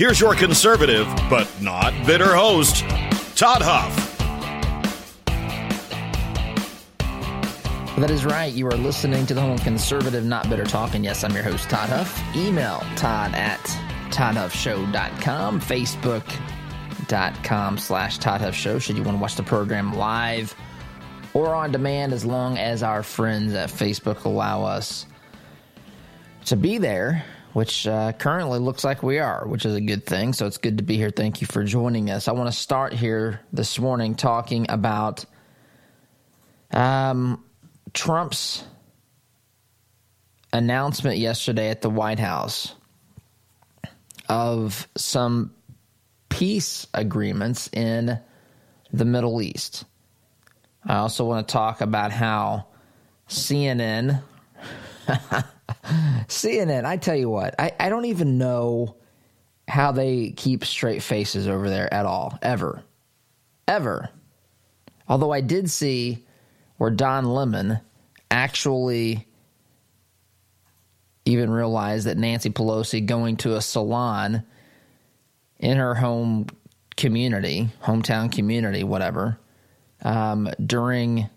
Here's your conservative, but not bitter host, Todd Huff. That is right. You are listening to the Home Conservative Not Bitter Talk. And yes, I'm your host, Todd Huff. Email Todd at ToddHuffShow.com, Facebook.com slash Todd Huff Show, should you want to watch the program live or on demand, as long as our friends at Facebook allow us to be there which uh, currently looks like we are, which is a good thing. So it's good to be here. Thank you for joining us. I want to start here this morning talking about um, Trump's announcement yesterday at the White House of some peace agreements in the Middle East. I also want to talk about how CNN. CNN, I tell you what, I, I don't even know how they keep straight faces over there at all, ever. Ever. Although I did see where Don Lemon actually even realized that Nancy Pelosi going to a salon in her home community, hometown community, whatever, um, during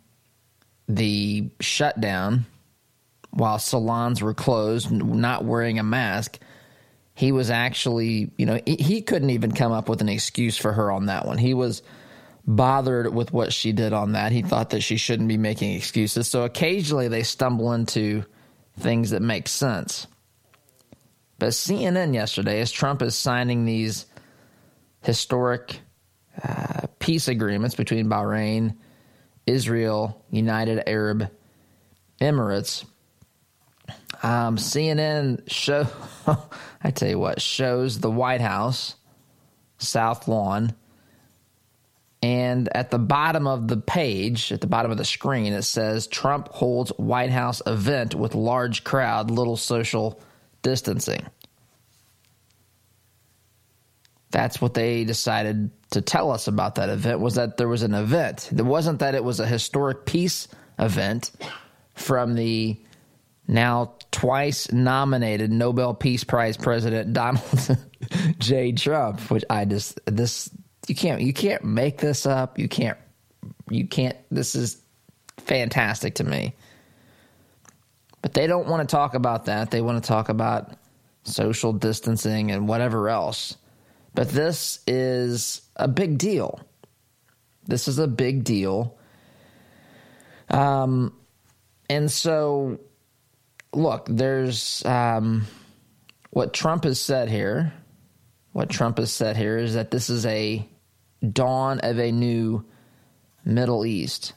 the shutdown while salons were closed, not wearing a mask, he was actually, you know, he couldn't even come up with an excuse for her on that one. He was bothered with what she did on that. He thought that she shouldn't be making excuses. So occasionally they stumble into things that make sense. But CNN yesterday, as Trump is signing these historic uh, peace agreements between Bahrain, Israel, United Arab Emirates, um, CNN show, I tell you what, shows the White House, South Lawn, and at the bottom of the page, at the bottom of the screen, it says Trump holds White House event with large crowd, little social distancing. That's what they decided to tell us about that event was that there was an event. It wasn't that it was a historic peace event from the now twice nominated Nobel Peace Prize President Donald J. Trump, which I just this you can't you can't make this up. You can't you can't this is fantastic to me. But they don't want to talk about that. They want to talk about social distancing and whatever else. But this is a big deal. This is a big deal. Um and so look, there's um, what Trump has said here. What Trump has said here is that this is a dawn of a new Middle East.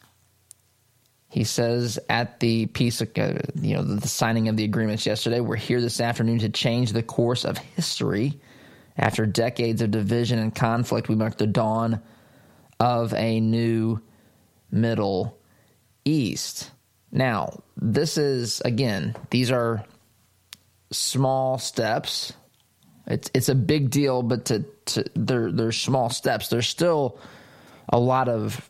He says at the peace, uh, you know, the signing of the agreements yesterday, we're here this afternoon to change the course of history. After decades of division and conflict, we mark the dawn of a new Middle East. Now, this is again, these are small steps. It's it's a big deal, but to, to they're they're small steps. There's still a lot of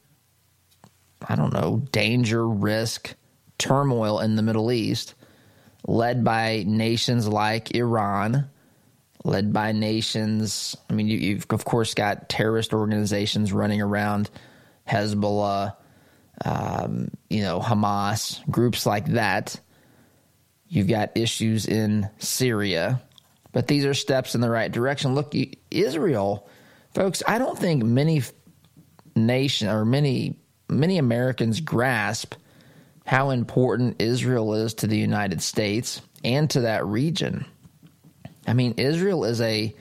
I don't know, danger, risk, turmoil in the Middle East, led by nations like Iran, led by nations. I mean, you, have of course got terrorist organizations running around, Hezbollah, um, you know, Hamas, groups like that. You've got issues in Syria, but these are steps in the right direction. Look, Israel, folks, I don't think many nation or many many Americans grasp how important Israel is to the United States and to that region. I mean, Israel is a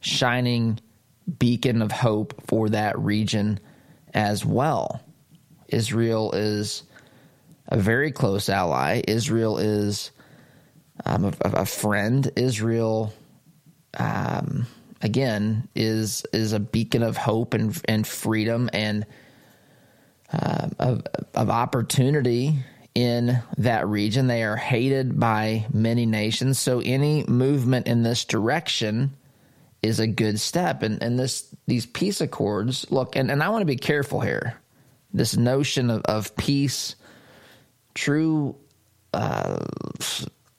shining beacon of hope for that region as well. Israel is a very close ally. Israel is um, a, a, friend. Israel, um, again, is is a beacon of hope and and freedom and uh, of of opportunity in that region. They are hated by many nations. So any movement in this direction is a good step. And and this these peace accords, look, and, and I want to be careful here. This notion of, of peace, true uh,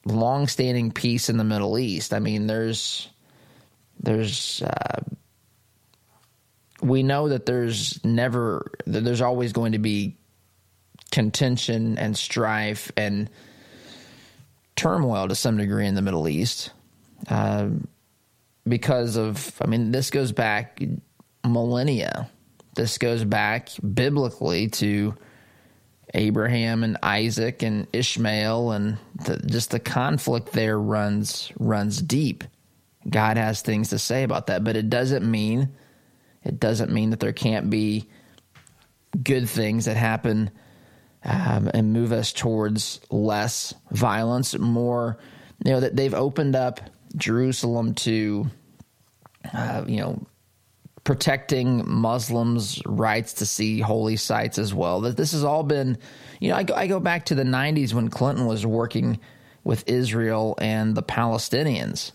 long-standing peace in the Middle East. I mean, there's there's uh, we know that there's never that there's always going to be contention and strife and turmoil to some degree in the Middle East uh, because of I mean this goes back millennia. This goes back biblically to Abraham and Isaac and Ishmael, and the, just the conflict there runs runs deep. God has things to say about that, but it doesn't mean it doesn't mean that there can't be good things that happen um, and move us towards less violence, more. You know that they've opened up Jerusalem to, uh, you know, protecting Muslims' rights to see holy sites as well. That this has all been, you know, I go, I go back to the 90s when Clinton was working with Israel and the Palestinians.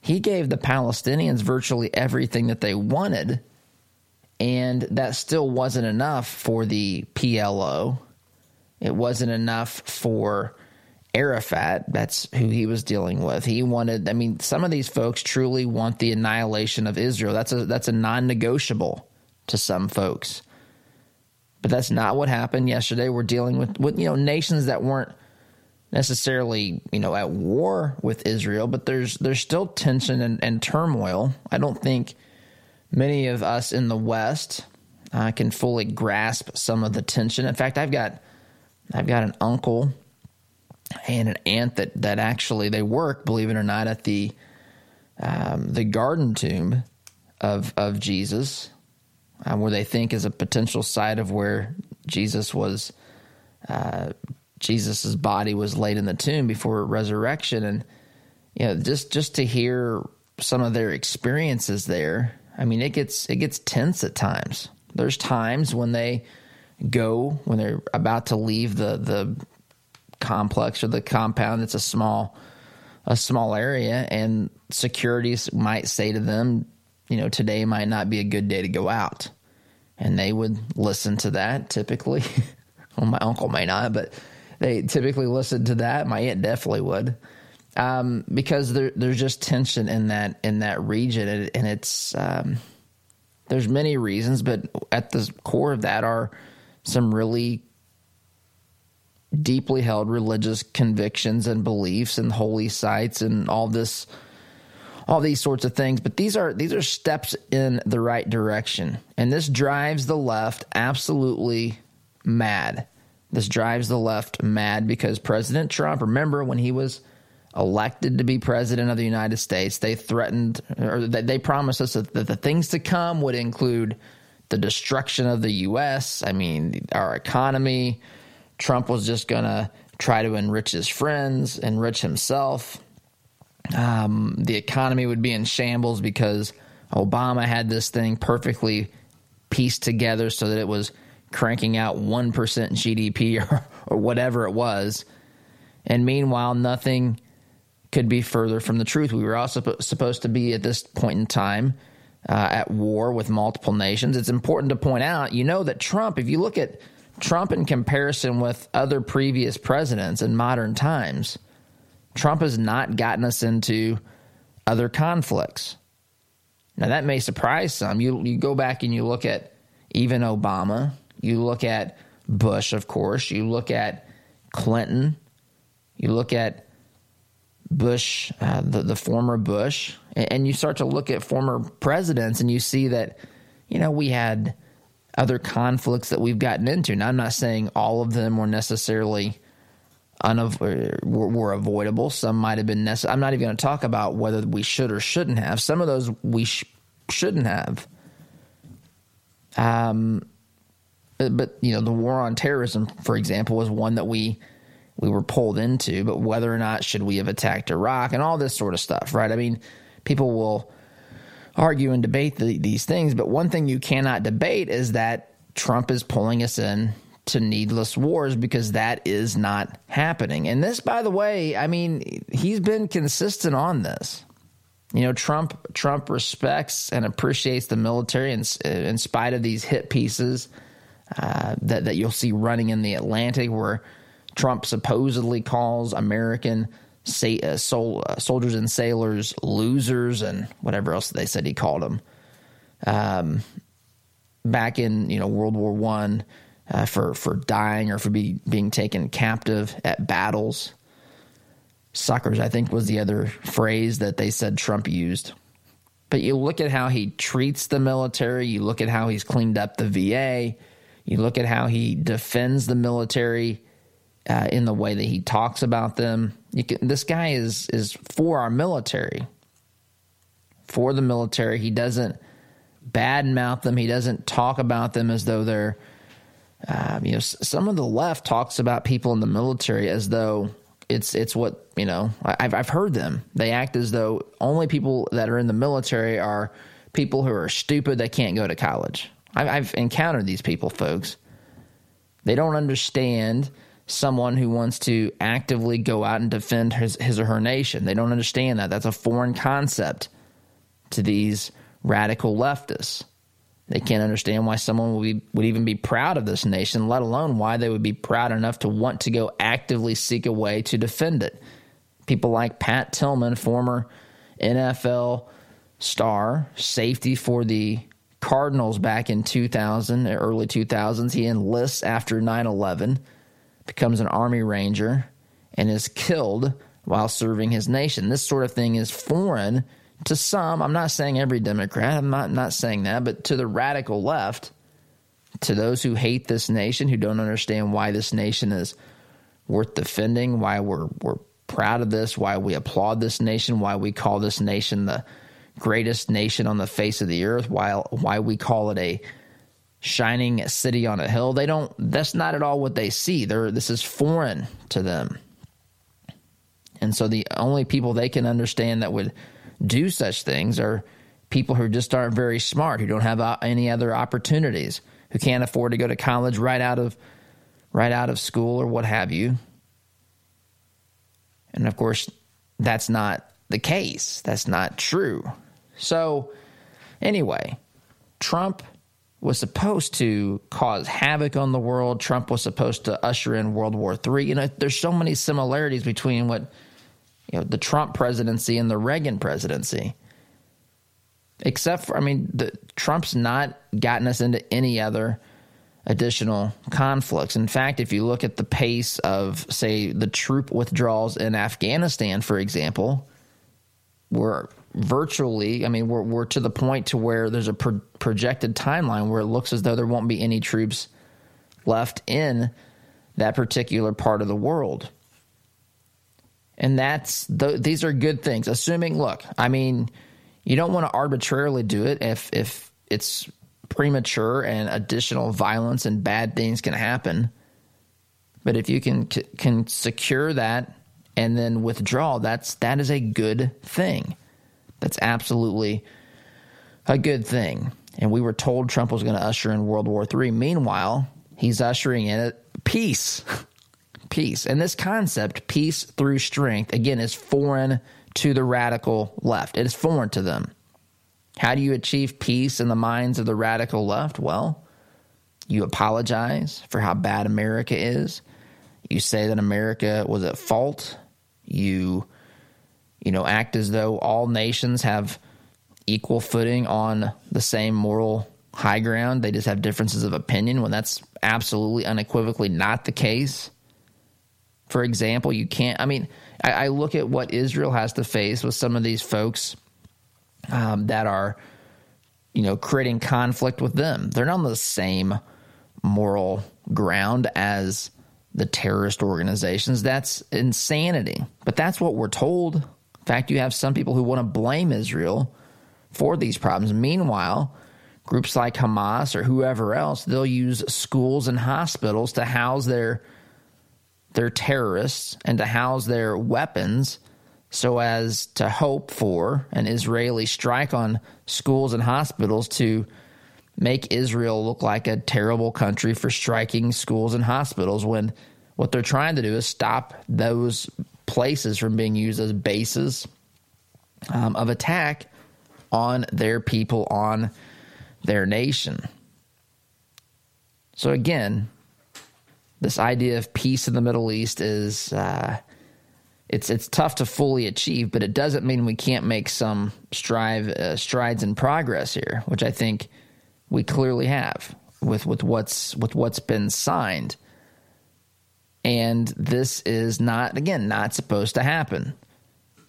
He gave the Palestinians virtually everything that they wanted, and that still wasn't enough for the PLO. It wasn't enough for Arafat, that's who he was dealing with. He wanted I mean some of these folks truly want the annihilation of Israel. That's a that's a non-negotiable to some folks. But that's not what happened yesterday. We're dealing with with you know nations that weren't necessarily, you know, at war with Israel, but there's there's still tension and, and turmoil. I don't think many of us in the West uh, can fully grasp some of the tension. In fact, I've got I've got an uncle and an aunt that that actually they work, believe it or not, at the um, the garden tomb of of Jesus, uh, where they think is a potential site of where Jesus was. Uh, Jesus's body was laid in the tomb before resurrection, and you know, just just to hear some of their experiences there, I mean, it gets it gets tense at times. There's times when they go when they're about to leave the the complex or the compound. It's a small a small area, and securities might say to them, you know, today might not be a good day to go out, and they would listen to that typically. well, my uncle may not, but they typically listen to that. My aunt definitely would. Um, because there, there's just tension in that in that region, and, and it's um, there's many reasons, but at the core of that are some really deeply held religious convictions and beliefs and holy sites and all this all these sorts of things. But these are these are steps in the right direction. And this drives the left absolutely mad. This drives the left mad because President Trump remember when he was elected to be president of the United States they threatened or they promised us that the things to come would include the destruction of the US I mean our economy Trump was just going to try to enrich his friends, enrich himself. Um, the economy would be in shambles because Obama had this thing perfectly pieced together so that it was cranking out 1% GDP or, or whatever it was. And meanwhile, nothing could be further from the truth. We were also supposed to be at this point in time uh, at war with multiple nations. It's important to point out, you know, that Trump, if you look at Trump, in comparison with other previous presidents in modern times, Trump has not gotten us into other conflicts. Now, that may surprise some. You, you go back and you look at even Obama, you look at Bush, of course, you look at Clinton, you look at Bush, uh, the the former Bush, and, and you start to look at former presidents, and you see that you know we had other conflicts that we've gotten into. Now, I'm not saying all of them were necessarily unav- were, were avoidable. Some might have been necessary. I'm not even going to talk about whether we should or shouldn't have. Some of those we sh- shouldn't have. Um, but, but you know, the war on terrorism, for example, was one that we we were pulled into. But whether or not should we have attacked Iraq and all this sort of stuff, right? I mean, people will argue and debate the, these things, but one thing you cannot debate is that Trump is pulling us in to needless wars because that is not happening. And this, by the way, I mean, he's been consistent on this. You know, Trump Trump respects and appreciates the military in, in spite of these hit pieces uh, that that you'll see running in the Atlantic, where Trump supposedly calls American say, uh, sol- uh, soldiers and sailors losers and whatever else they said he called them. Um, back in you know World War One, uh, for for dying or for be, being taken captive at battles. Suckers, I think, was the other phrase that they said Trump used. But you look at how he treats the military, you look at how he's cleaned up the VA, you look at how he defends the military uh, in the way that he talks about them. Can, this guy is is for our military, for the military. He doesn't badmouth them. He doesn't talk about them as though they're, um, you know, some of the left talks about people in the military as though it's it's what you know. I've I've heard them. They act as though only people that are in the military are people who are stupid that can't go to college. I've, I've encountered these people, folks. They don't understand someone who wants to actively go out and defend his, his or her nation. They don't understand that. That's a foreign concept to these radical leftists. They can't understand why someone would, be, would even be proud of this nation, let alone why they would be proud enough to want to go actively seek a way to defend it. People like Pat Tillman, former NFL star, safety for the Cardinals back in 2000, early 2000s. He enlists after 9 11, becomes an Army Ranger, and is killed while serving his nation. This sort of thing is foreign to some, I'm not saying every Democrat, I'm not, not saying that, but to the radical left, to those who hate this nation, who don't understand why this nation is worth defending, why we're, we're proud of this, why we applaud this nation, why we call this nation the greatest nation on the face of the earth, why, why we call it a shining city on a hill. They don't, that's not at all what they see. They're, this is foreign to them. And so the only people they can understand that would do such things are people who just aren't very smart, who don't have uh, any other opportunities, who can't afford to go to college right out of right out of school or what have you. And of course, that's not the case. That's not true. So, anyway, Trump was supposed to cause havoc on the world. Trump was supposed to usher in World War III. You know, there's so many similarities between what you know the Trump presidency and the Reagan presidency. Except for, I mean, the, Trump's not gotten us into any other additional conflicts. In fact, if you look at the pace of, say, the troop withdrawals in Afghanistan, for example, we're virtually, I mean, we're, we're to the point to where there's a pro- projected timeline where it looks as though there won't be any troops left in that particular part of the world. And that's the, these are good things. Assuming, look, I mean, you don't want to arbitrarily do it if if it's premature and additional violence and bad things can happen. But if you can can secure that and then withdraw, that's that is a good thing. That's absolutely a good thing. And we were told Trump was going to usher in World War III. Meanwhile, he's ushering in peace. peace. And this concept, peace through strength, again, is foreign to the radical left. It is foreign to them. How do you achieve peace in the minds of the radical left? Well, you apologize for how bad America is. You say that America was at fault. You you know, act as though all nations have equal footing on the same moral high ground. They just have differences of opinion when that's absolutely unequivocally not the case for example, you can't. I mean, I, I look at what Israel has to face with some of these folks um, that are, you know, creating conflict with them. They're not on the same moral ground as the terrorist organizations. That's insanity. But that's what we're told. In fact, you have some people who want to blame Israel for these problems. Meanwhile, groups like Hamas or whoever else, they'll use schools and hospitals to house their their terrorists and to house their weapons so as to hope for an Israeli strike on schools and hospitals to make Israel look like a terrible country for striking schools and hospitals when what they're trying to do is stop those places from being used as bases um, of attack on their people, on their nation. So, again, this idea of peace in the Middle East is. Uh, it's it's tough to fully achieve, but it doesn't mean we can't make some strive uh, strides in progress here, which I think we clearly have with with what's with what's been signed. And this is not again not supposed to happen.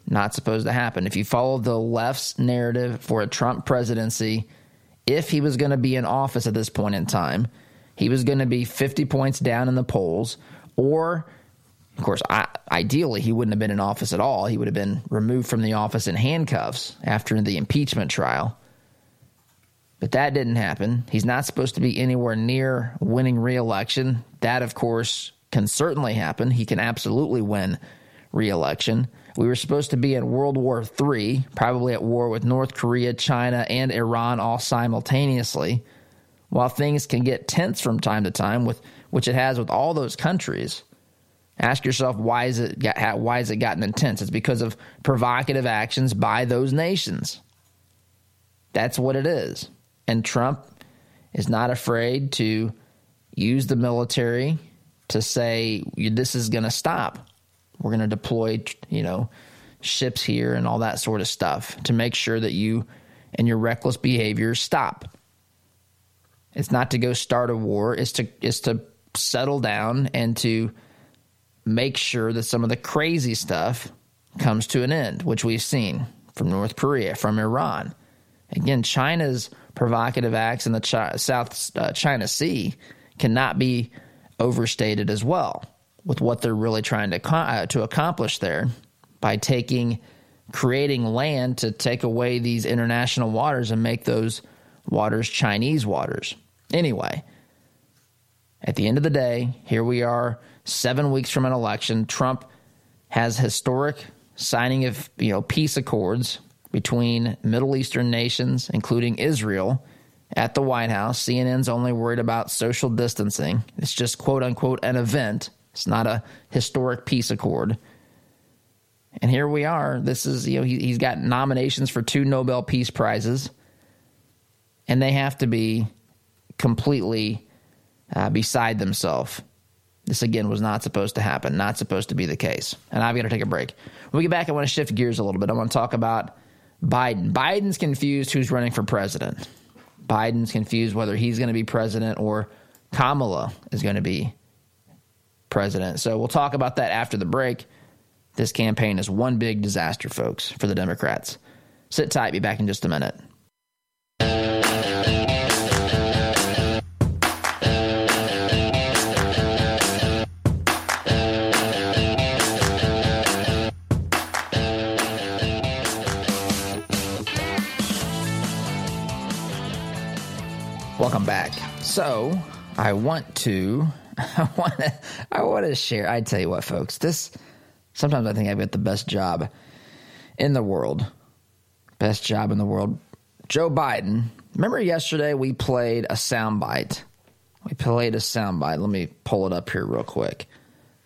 Not supposed to happen. If you follow the left's narrative for a Trump presidency, if he was going to be in office at this point in time, he was going to be 50 points down in the polls or of course, I, ideally, he wouldn't have been in office at all. He would have been removed from the office in handcuffs after the impeachment trial. But that didn't happen. He's not supposed to be anywhere near winning reelection. That, of course, can certainly happen. He can absolutely win reelection. We were supposed to be in World War III, probably at war with North Korea, China, and Iran all simultaneously. While things can get tense from time to time, with which it has with all those countries, Ask yourself why is it why has it gotten intense? It's because of provocative actions by those nations. That's what it is. And Trump is not afraid to use the military to say this is going to stop. We're going to deploy, you know, ships here and all that sort of stuff to make sure that you and your reckless behavior stop. It's not to go start a war, it's to it's to settle down and to make sure that some of the crazy stuff comes to an end, which we've seen from North Korea, from Iran. Again, China's provocative acts in the Ch- South uh, China Sea cannot be overstated as well with what they're really trying to uh, to accomplish there by taking creating land to take away these international waters and make those waters Chinese waters. Anyway, at the end of the day, here we are seven weeks from an election. Trump has historic signing of you know peace accords between Middle Eastern nations, including Israel, at the White House. CNN's only worried about social distancing. It's just quote unquote an event. It's not a historic peace accord. And here we are. This is you know he, he's got nominations for two Nobel Peace Prizes, and they have to be completely uh, beside themselves this again was not supposed to happen, not supposed to be the case. And I've got to take a break. When we get back, I want to shift gears a little bit. I want to talk about Biden. Biden's confused who's running for president. Biden's confused whether he's going to be president or Kamala is going to be president. So we'll talk about that after the break. This campaign is one big disaster, folks, for the Democrats. Sit tight, be back in just a minute. So, I want to, I want to, I want to share. I tell you what, folks. This sometimes I think I've got the best job in the world. Best job in the world. Joe Biden. Remember yesterday we played a soundbite. We played a soundbite. Let me pull it up here real quick.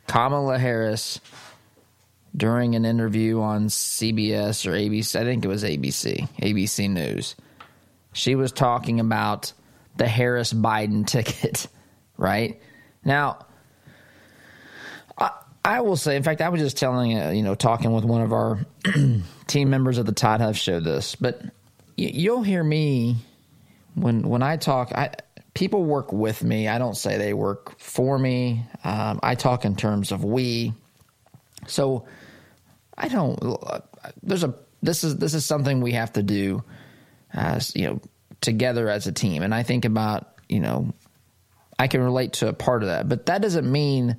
Kamala Harris during an interview on CBS or ABC, I think it was ABC, ABC News. She was talking about the Harris Biden ticket, right? Now, I, I, will say, in fact, I was just telling, uh, you know, talking with one of our team members at the Todd Huff show this, but y- you'll hear me when when I talk. I people work with me. I don't say they work for me. Um, I talk in terms of we. So I don't. There's a this is this is something we have to do as you know together as a team, and I think about you know I can relate to a part of that, but that doesn't mean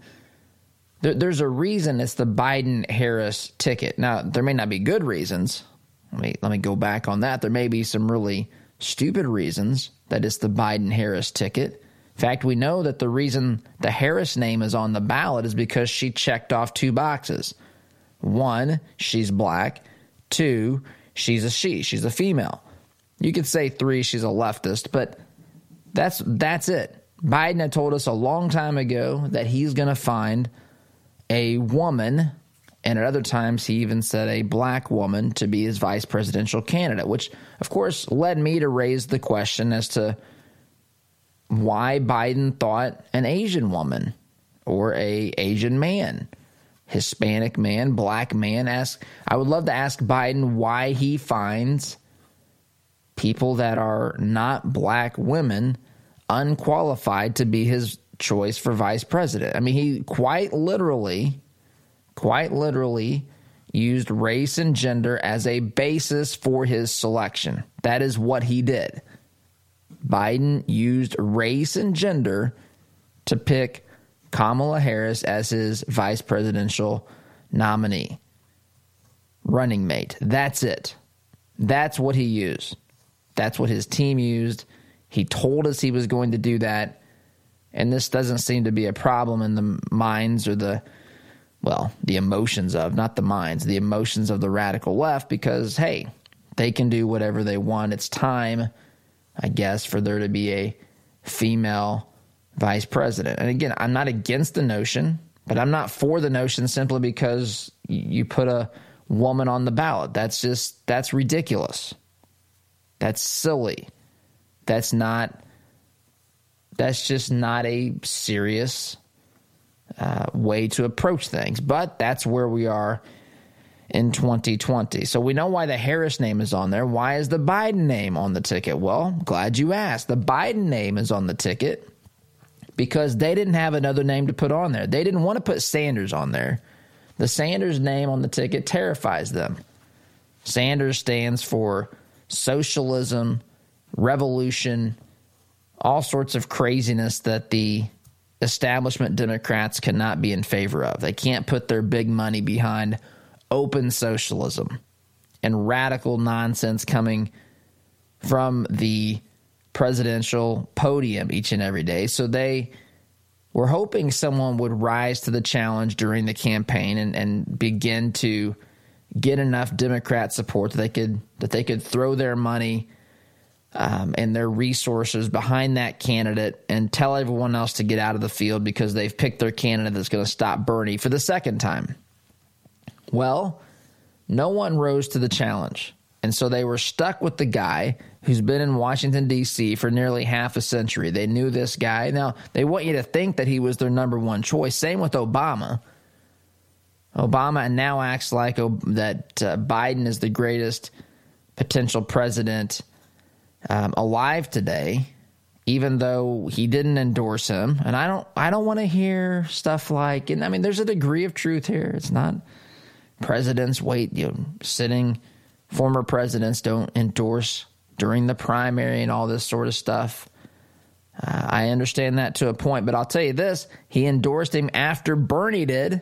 there, there's a reason it's the Biden Harris ticket. Now there may not be good reasons. Let me let me go back on that. There may be some really stupid reasons that it's the Biden Harris ticket. In fact, we know that the reason the Harris name is on the ballot is because she checked off two boxes. One, she's black. Two, she's a she, she's a female. You could say three, she's a leftist, but that's that's it. Biden had told us a long time ago that he's going to find a woman, and at other times he even said a black woman to be his vice presidential candidate, which of course led me to raise the question as to why Biden thought an Asian woman or a Asian man Hispanic man, black man. Ask I would love to ask Biden why he finds people that are not black women unqualified to be his choice for vice president. I mean, he quite literally, quite literally used race and gender as a basis for his selection. That is what he did. Biden used race and gender to pick Kamala Harris as his vice presidential nominee, running mate. That's it. That's what he used. That's what his team used. He told us he was going to do that. And this doesn't seem to be a problem in the minds or the, well, the emotions of, not the minds, the emotions of the radical left because, hey, they can do whatever they want. It's time, I guess, for there to be a female vice president. And again, I'm not against the notion, but I'm not for the notion simply because you put a woman on the ballot. That's just, that's ridiculous. That's silly. That's not, that's just not a serious uh, way to approach things. But that's where we are in 2020. So we know why the Harris name is on there. Why is the Biden name on the ticket? Well, glad you asked. The Biden name is on the ticket because they didn't have another name to put on there. They didn't want to put Sanders on there. The Sanders name on the ticket terrifies them. Sanders stands for socialism, revolution, all sorts of craziness that the establishment Democrats cannot be in favor of. They can't put their big money behind open socialism and radical nonsense coming from the presidential podium each and every day. So they were hoping someone would rise to the challenge during the campaign and, and begin to get enough Democrat support that they could that they could throw their money um, and their resources behind that candidate and tell everyone else to get out of the field because they've picked their candidate that's going to stop Bernie for the second time. Well, no one rose to the challenge. And so they were stuck with the guy who's been in Washington, D.C. for nearly half a century. They knew this guy. Now, they want you to think that he was their number one choice. Same with Obama. Obama now acts like that uh, Biden is the greatest potential president um, alive today, even though he didn't endorse him. And I don't, I don't want to hear stuff like. And I mean, there's a degree of truth here. It's not presidents wait, you know, sitting former presidents don't endorse during the primary and all this sort of stuff. Uh, I understand that to a point, but I'll tell you this he endorsed him after Bernie did.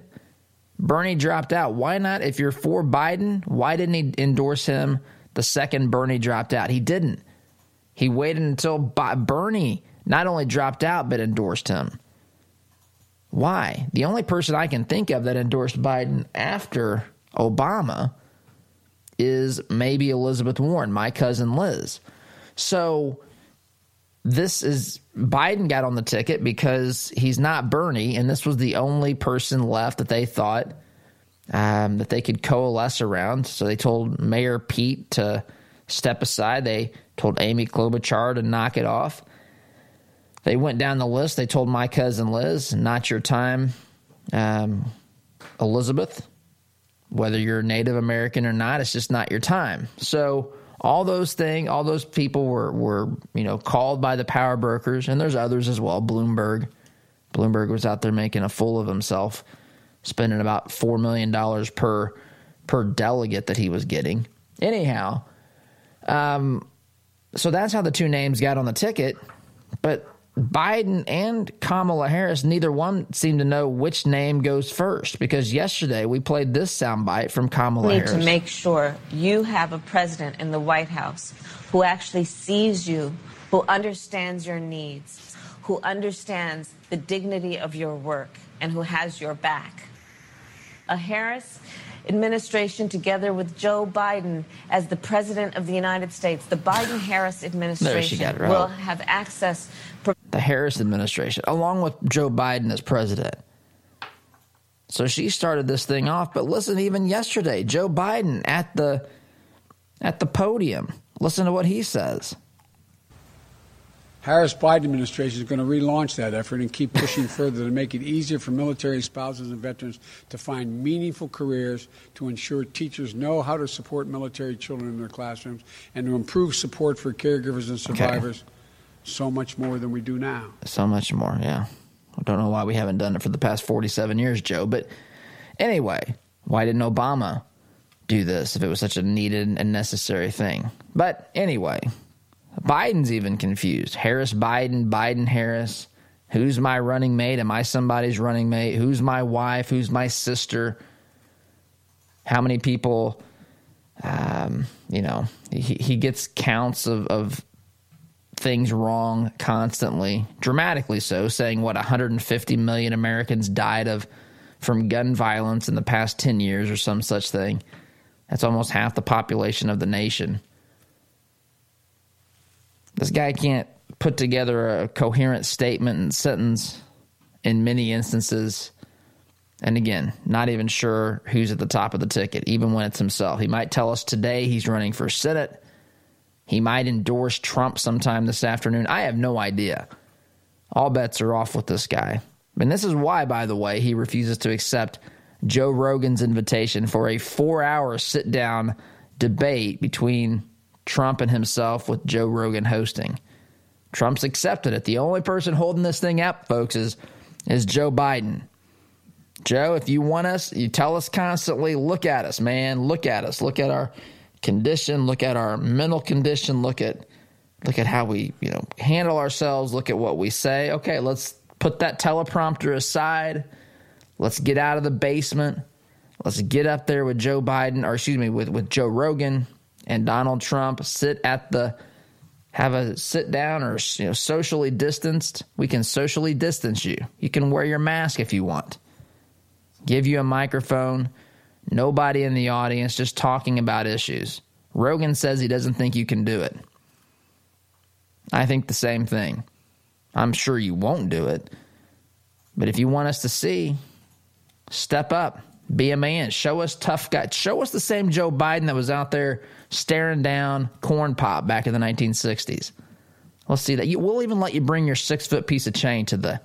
Bernie dropped out. Why not? If you're for Biden, why didn't he endorse him the second Bernie dropped out? He didn't. He waited until Bernie not only dropped out, but endorsed him. Why? The only person I can think of that endorsed Biden after Obama is maybe Elizabeth Warren, my cousin Liz. So this is Biden got on the ticket because he's not Bernie, and this was the only person left that they thought um, that they could coalesce around. So they told Mayor Pete to step aside. They told Amy Klobuchar to knock it off. They went down the list. They told my cousin Liz, "Not your time." Um, Elizabeth, whether you're Native American or not, it's just not your time. So all those things, all those people were were you know called by the power brokers, and there's others as well. Bloomberg, Bloomberg was out there making a fool of himself spending about $4 million per per delegate that he was getting. Anyhow, um, so that's how the two names got on the ticket. But Biden and Kamala Harris, neither one seemed to know which name goes first because yesterday we played this soundbite from Kamala need Harris. to make sure you have a president in the White House who actually sees you, who understands your needs, who understands the dignity of your work, and who has your back. A Harris administration together with Joe Biden as the president of the United States, the Biden Harris administration got it right. will have access. the Harris administration, along with Joe Biden as president. So she started this thing off. But listen, even yesterday, Joe Biden at the at the podium. Listen to what he says. Harris Biden administration is going to relaunch that effort and keep pushing further to make it easier for military spouses and veterans to find meaningful careers, to ensure teachers know how to support military children in their classrooms, and to improve support for caregivers and survivors. Okay. So much more than we do now. So much more, yeah. I don't know why we haven't done it for the past 47 years, Joe. But anyway, why didn't Obama do this if it was such a needed and necessary thing? But anyway, Biden's even confused. Harris Biden, Biden Harris. Who's my running mate? Am I somebody's running mate? Who's my wife? Who's my sister? How many people? Um, you know, he, he gets counts of, of things wrong constantly, dramatically so, saying what 150 million Americans died of from gun violence in the past 10 years or some such thing. That's almost half the population of the nation. This guy can't put together a coherent statement and sentence in many instances. And again, not even sure who's at the top of the ticket, even when it's himself. He might tell us today he's running for Senate. He might endorse Trump sometime this afternoon. I have no idea. All bets are off with this guy. And this is why, by the way, he refuses to accept Joe Rogan's invitation for a four hour sit down debate between Trump and himself with Joe Rogan hosting. Trump's accepted it. The only person holding this thing up, folks, is is Joe Biden. Joe, if you want us, you tell us constantly, look at us, man. Look at us. Look at our condition, look at our mental condition, look at look at how we, you know, handle ourselves, look at what we say. Okay, let's put that teleprompter aside. Let's get out of the basement. Let's get up there with Joe Biden, or excuse me, with, with Joe Rogan and Donald Trump sit at the have a sit down or you know socially distanced. We can socially distance you. You can wear your mask if you want. Give you a microphone. Nobody in the audience, just talking about issues. Rogan says he doesn't think you can do it. I think the same thing. I'm sure you won't do it. But if you want us to see, step up, be a man, show us tough guy, show us the same Joe Biden that was out there staring down corn pop back in the 1960s. Let's see that. You, we'll even let you bring your six foot piece of chain to the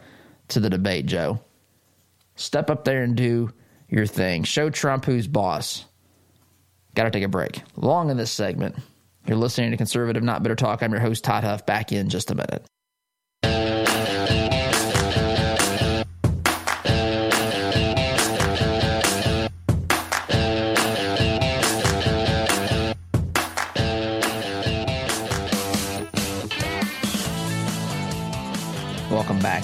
to the debate, Joe. Step up there and do your thing. Show Trump who's boss. Got to take a break. Long in this segment. You're listening to Conservative Not Bitter Talk. I'm your host, Todd Huff. Back in just a minute.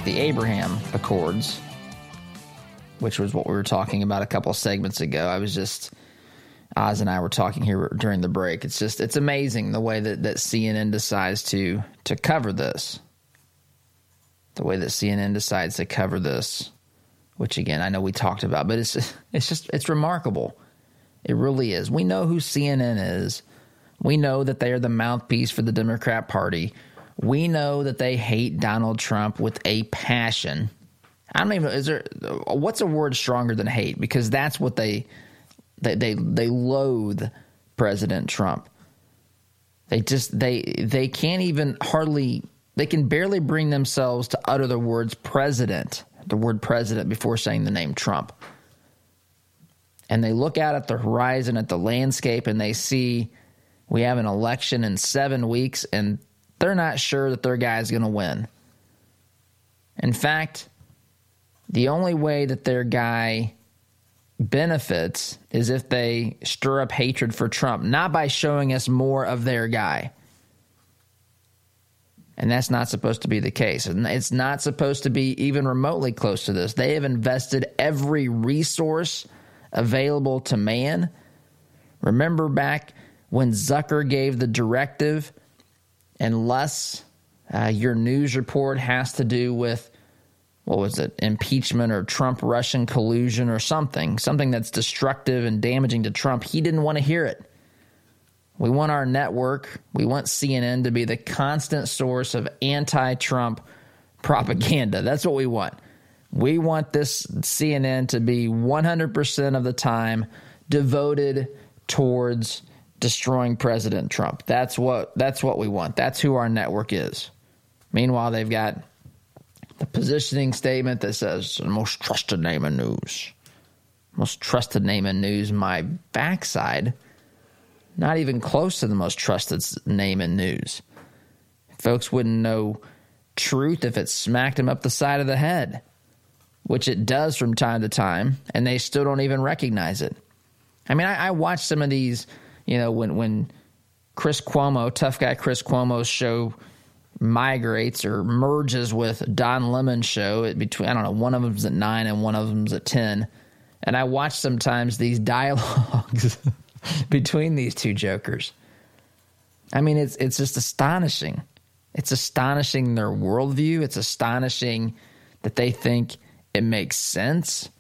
The Abraham Accords, which was what we were talking about a couple segments ago. I was just Oz and I were talking here during the break. It's just it's amazing the way that, that CNN decides to to cover this. The way that CNN decides to cover this, which again I know we talked about, but it's it's just it's remarkable. It really is. We know who CNN is. We know that they are the mouthpiece for the Democrat Party we know that they hate Donald Trump with a passion. I don't even is there what's a word stronger than hate because that's what they they they, they loathe President Trump. They just they they can't even hardly they can barely bring themselves to utter the words president, the word president before saying the name Trump. And they look out at the horizon at the landscape and they see we have an election in 7 weeks and they're not sure that their guy's going to win. In fact, the only way that their guy benefits is if they stir up hatred for Trump, not by showing us more of their guy. And that's not supposed to be the case. And it's not supposed to be even remotely close to this. They have invested every resource available to man. Remember back when Zucker gave the directive, unless uh, your news report has to do with what was it, impeachment or Trump Russian collusion or something, something that's destructive and damaging to Trump. He didn't want to hear it. We want our network, we want CNN to be the constant source of anti Trump propaganda. That's what we want. We want this CNN to be 100% of the time devoted towards destroying President Trump. That's what that's what we want. That's who our network is. Meanwhile, they've got the positioning statement that says the most trusted name in news. Most trusted name in news, my backside. Not even close to the most trusted name in news. Folks wouldn't know truth if it smacked him up the side of the head, which it does from time to time, and they still don't even recognize it. I mean, I, I watch some of these, you know, when when Chris Cuomo, tough guy Chris Cuomo's show migrates or merges with Don Lemon's show between I don't know one of them's at nine and one of them's at ten, and I watch sometimes these dialogues between these two jokers. I mean, it's it's just astonishing. It's astonishing their worldview. It's astonishing that they think it makes sense.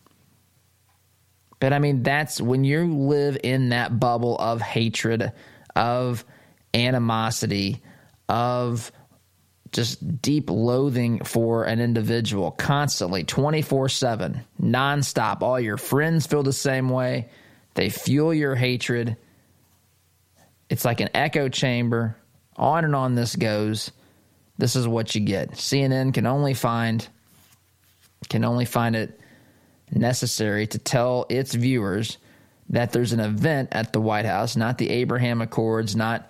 But I mean, that's when you live in that bubble of hatred, of animosity, of just deep loathing for an individual constantly 24/7 nonstop. All your friends feel the same way. They fuel your hatred. It's like an echo chamber. On and on this goes. This is what you get. CNN can only find can only find it necessary to tell its viewers that there's an event at the White House not the Abraham Accords not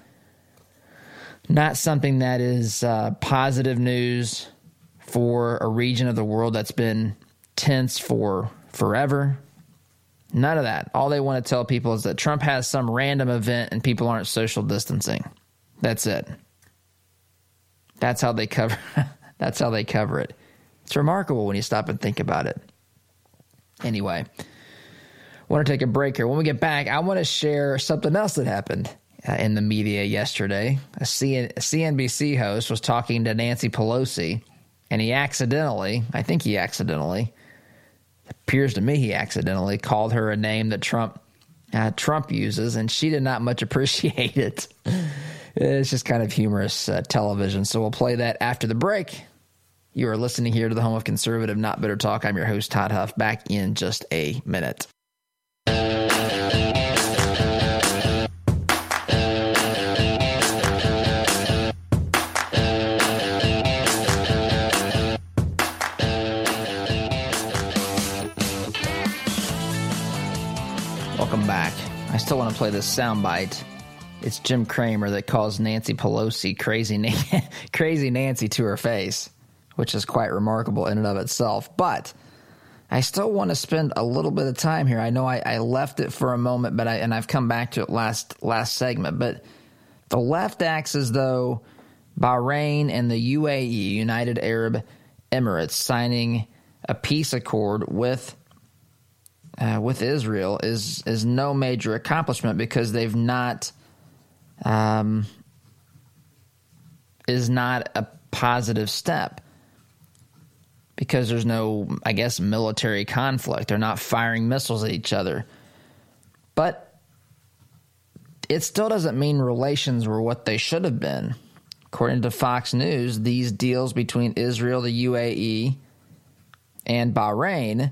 not something that is uh, positive news for a region of the world that's been tense for forever. None of that. All they want to tell people is that Trump has some random event and people aren't social distancing. That's it. That's how they cover that's how they cover it. It's remarkable when you stop and think about it. Anyway, want to take a break here. When we get back, I want to share something else that happened uh, in the media yesterday. A, CN- a CNBC host was talking to Nancy Pelosi, and he accidentally, I think he accidentally, appears to me he accidentally called her a name that Trump uh, Trump uses, and she did not much appreciate it. it's just kind of humorous uh, television. So we'll play that after the break. You are listening here to the home of conservative, not bitter talk. I'm your host, Todd Huff, back in just a minute. Welcome back. I still want to play this soundbite. It's Jim Cramer that calls Nancy Pelosi crazy, Na- crazy Nancy to her face, which is quite remarkable in and of itself. But I still want to spend a little bit of time here. I know I, I left it for a moment, but I and I've come back to it last last segment. But the left as though Bahrain and the UAE, United Arab Emirates, signing a peace accord with uh, with Israel is is no major accomplishment because they've not um, is not a positive step because there's no I guess military conflict. They're not firing missiles at each other, but it still doesn't mean relations were what they should have been. According to Fox News, these deals between Israel, the UAE, and Bahrain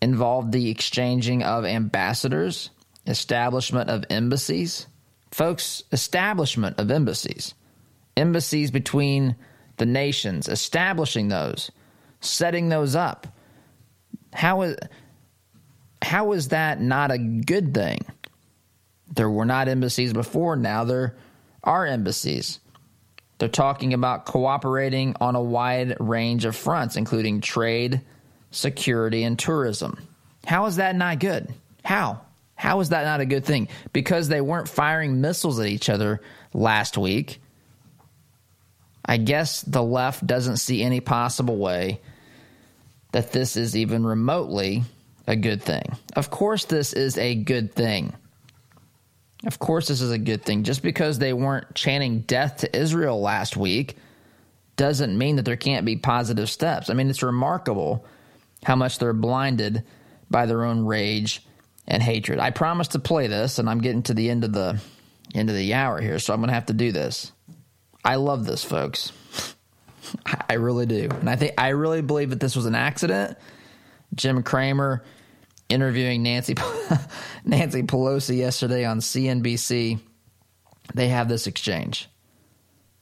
involved the exchanging of ambassadors, establishment of embassies. Folks, establishment of embassies. Embassies between the nations, establishing those, setting those up. How is how is that not a good thing? There were not embassies before, now there are embassies. They're talking about cooperating on a wide range of fronts, including trade, security, and tourism. How is that not good? How? How is that not a good thing? Because they weren't firing missiles at each other last week. I guess the left doesn't see any possible way that this is even remotely a good thing. Of course, this is a good thing. Of course, this is a good thing. Just because they weren't chanting death to Israel last week doesn't mean that there can't be positive steps. I mean, it's remarkable how much they're blinded by their own rage and hatred. I promised to play this, and I'm getting to the end of the end of the hour here, so I'm going to have to do this. I love this, folks. I really do, and I think I really believe that this was an accident. Jim Cramer interviewing Nancy Nancy Pelosi yesterday on CNBC. They have this exchange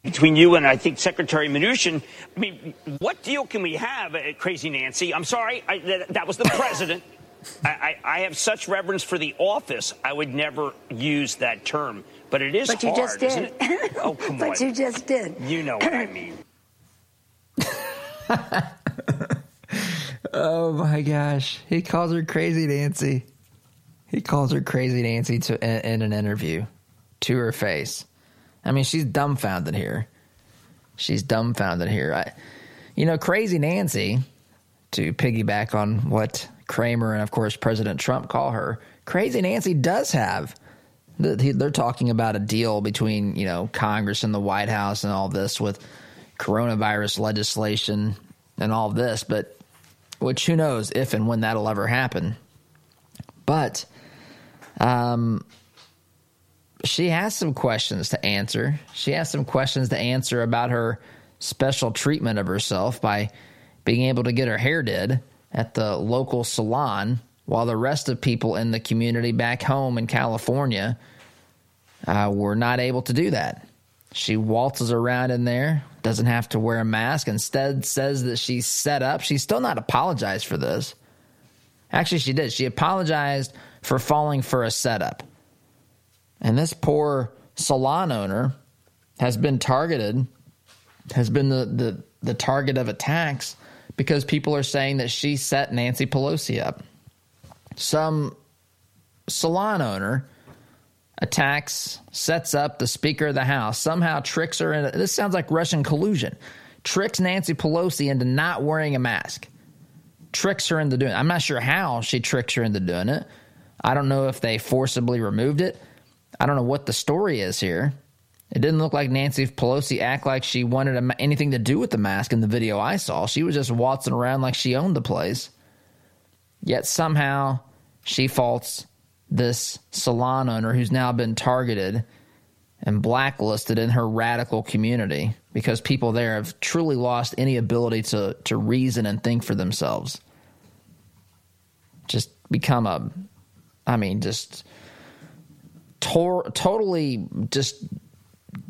between you and I think Secretary Mnuchin. I mean, what deal can we have, uh, Crazy Nancy? I'm sorry, I, that, that, was the president. I, I, I, have such reverence for the office. I would never use that term, but it is but you hard, just did. Oh, come but on. But you just did. You know what I mean. oh my gosh, he calls her Crazy Nancy. He calls her Crazy Nancy to in, in an interview to her face. I mean, she's dumbfounded here. She's dumbfounded here. I, you know, Crazy Nancy, to piggyback on what Cramer and, of course, President Trump call her, Crazy Nancy does have. They're talking about a deal between, you know, Congress and the White House and all this with coronavirus legislation and all this, but which who knows if and when that'll ever happen. But um, she has some questions to answer. She has some questions to answer about her special treatment of herself by being able to get her hair did at the local salon while the rest of people in the community back home in California uh, were not able to do that. She waltzes around in there, doesn't have to wear a mask, instead says that she's set up. She's still not apologized for this. Actually, she did. She apologized for falling for a setup. And this poor salon owner has been targeted, has been the, the, the target of attacks because people are saying that she set Nancy Pelosi up. Some salon owner attacks, sets up the Speaker of the House, somehow tricks her into this sounds like Russian collusion, tricks Nancy Pelosi into not wearing a mask, tricks her into doing it. I'm not sure how she tricks her into doing it. I don't know if they forcibly removed it. I don't know what the story is here. It didn't look like Nancy Pelosi act like she wanted anything to do with the mask in the video I saw. She was just waltzing around like she owned the place. Yet somehow she faults this salon owner who's now been targeted and blacklisted in her radical community because people there have truly lost any ability to, to reason and think for themselves. Just become a, I mean, just tor- totally just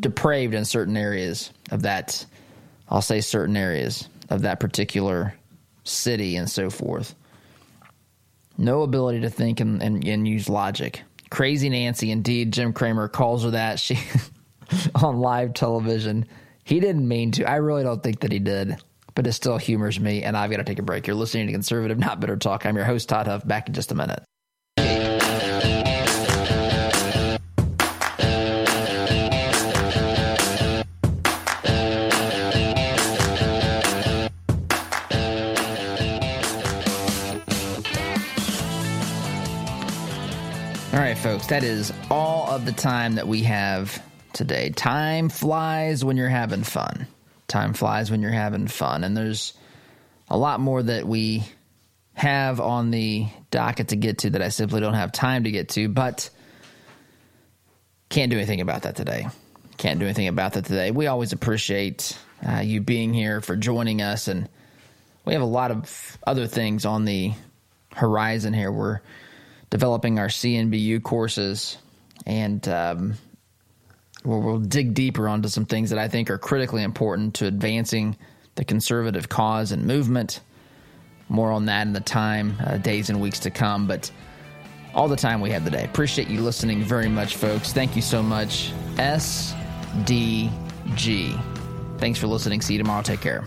depraved in certain areas of that. I'll say certain areas of that particular city and so forth. No ability to think and, and, and use logic. Crazy Nancy, indeed, Jim Cramer calls her that. She on live television. He didn't mean to. I really don't think that he did, but it still humors me. And I've got to take a break. You're listening to Conservative Not Bitter Talk. I'm your host, Todd Huff. Back in just a minute. That is all of the time that we have today. Time flies when you're having fun. Time flies when you're having fun. And there's a lot more that we have on the docket to get to that I simply don't have time to get to, but can't do anything about that today. Can't do anything about that today. We always appreciate uh, you being here for joining us, and we have a lot of other things on the horizon here. We're developing our CNBU courses, and um, we'll, we'll dig deeper onto some things that I think are critically important to advancing the conservative cause and movement. More on that in the time, uh, days, and weeks to come. But all the time we have today. Appreciate you listening very much, folks. Thank you so much. SDG. Thanks for listening. See you tomorrow. Take care.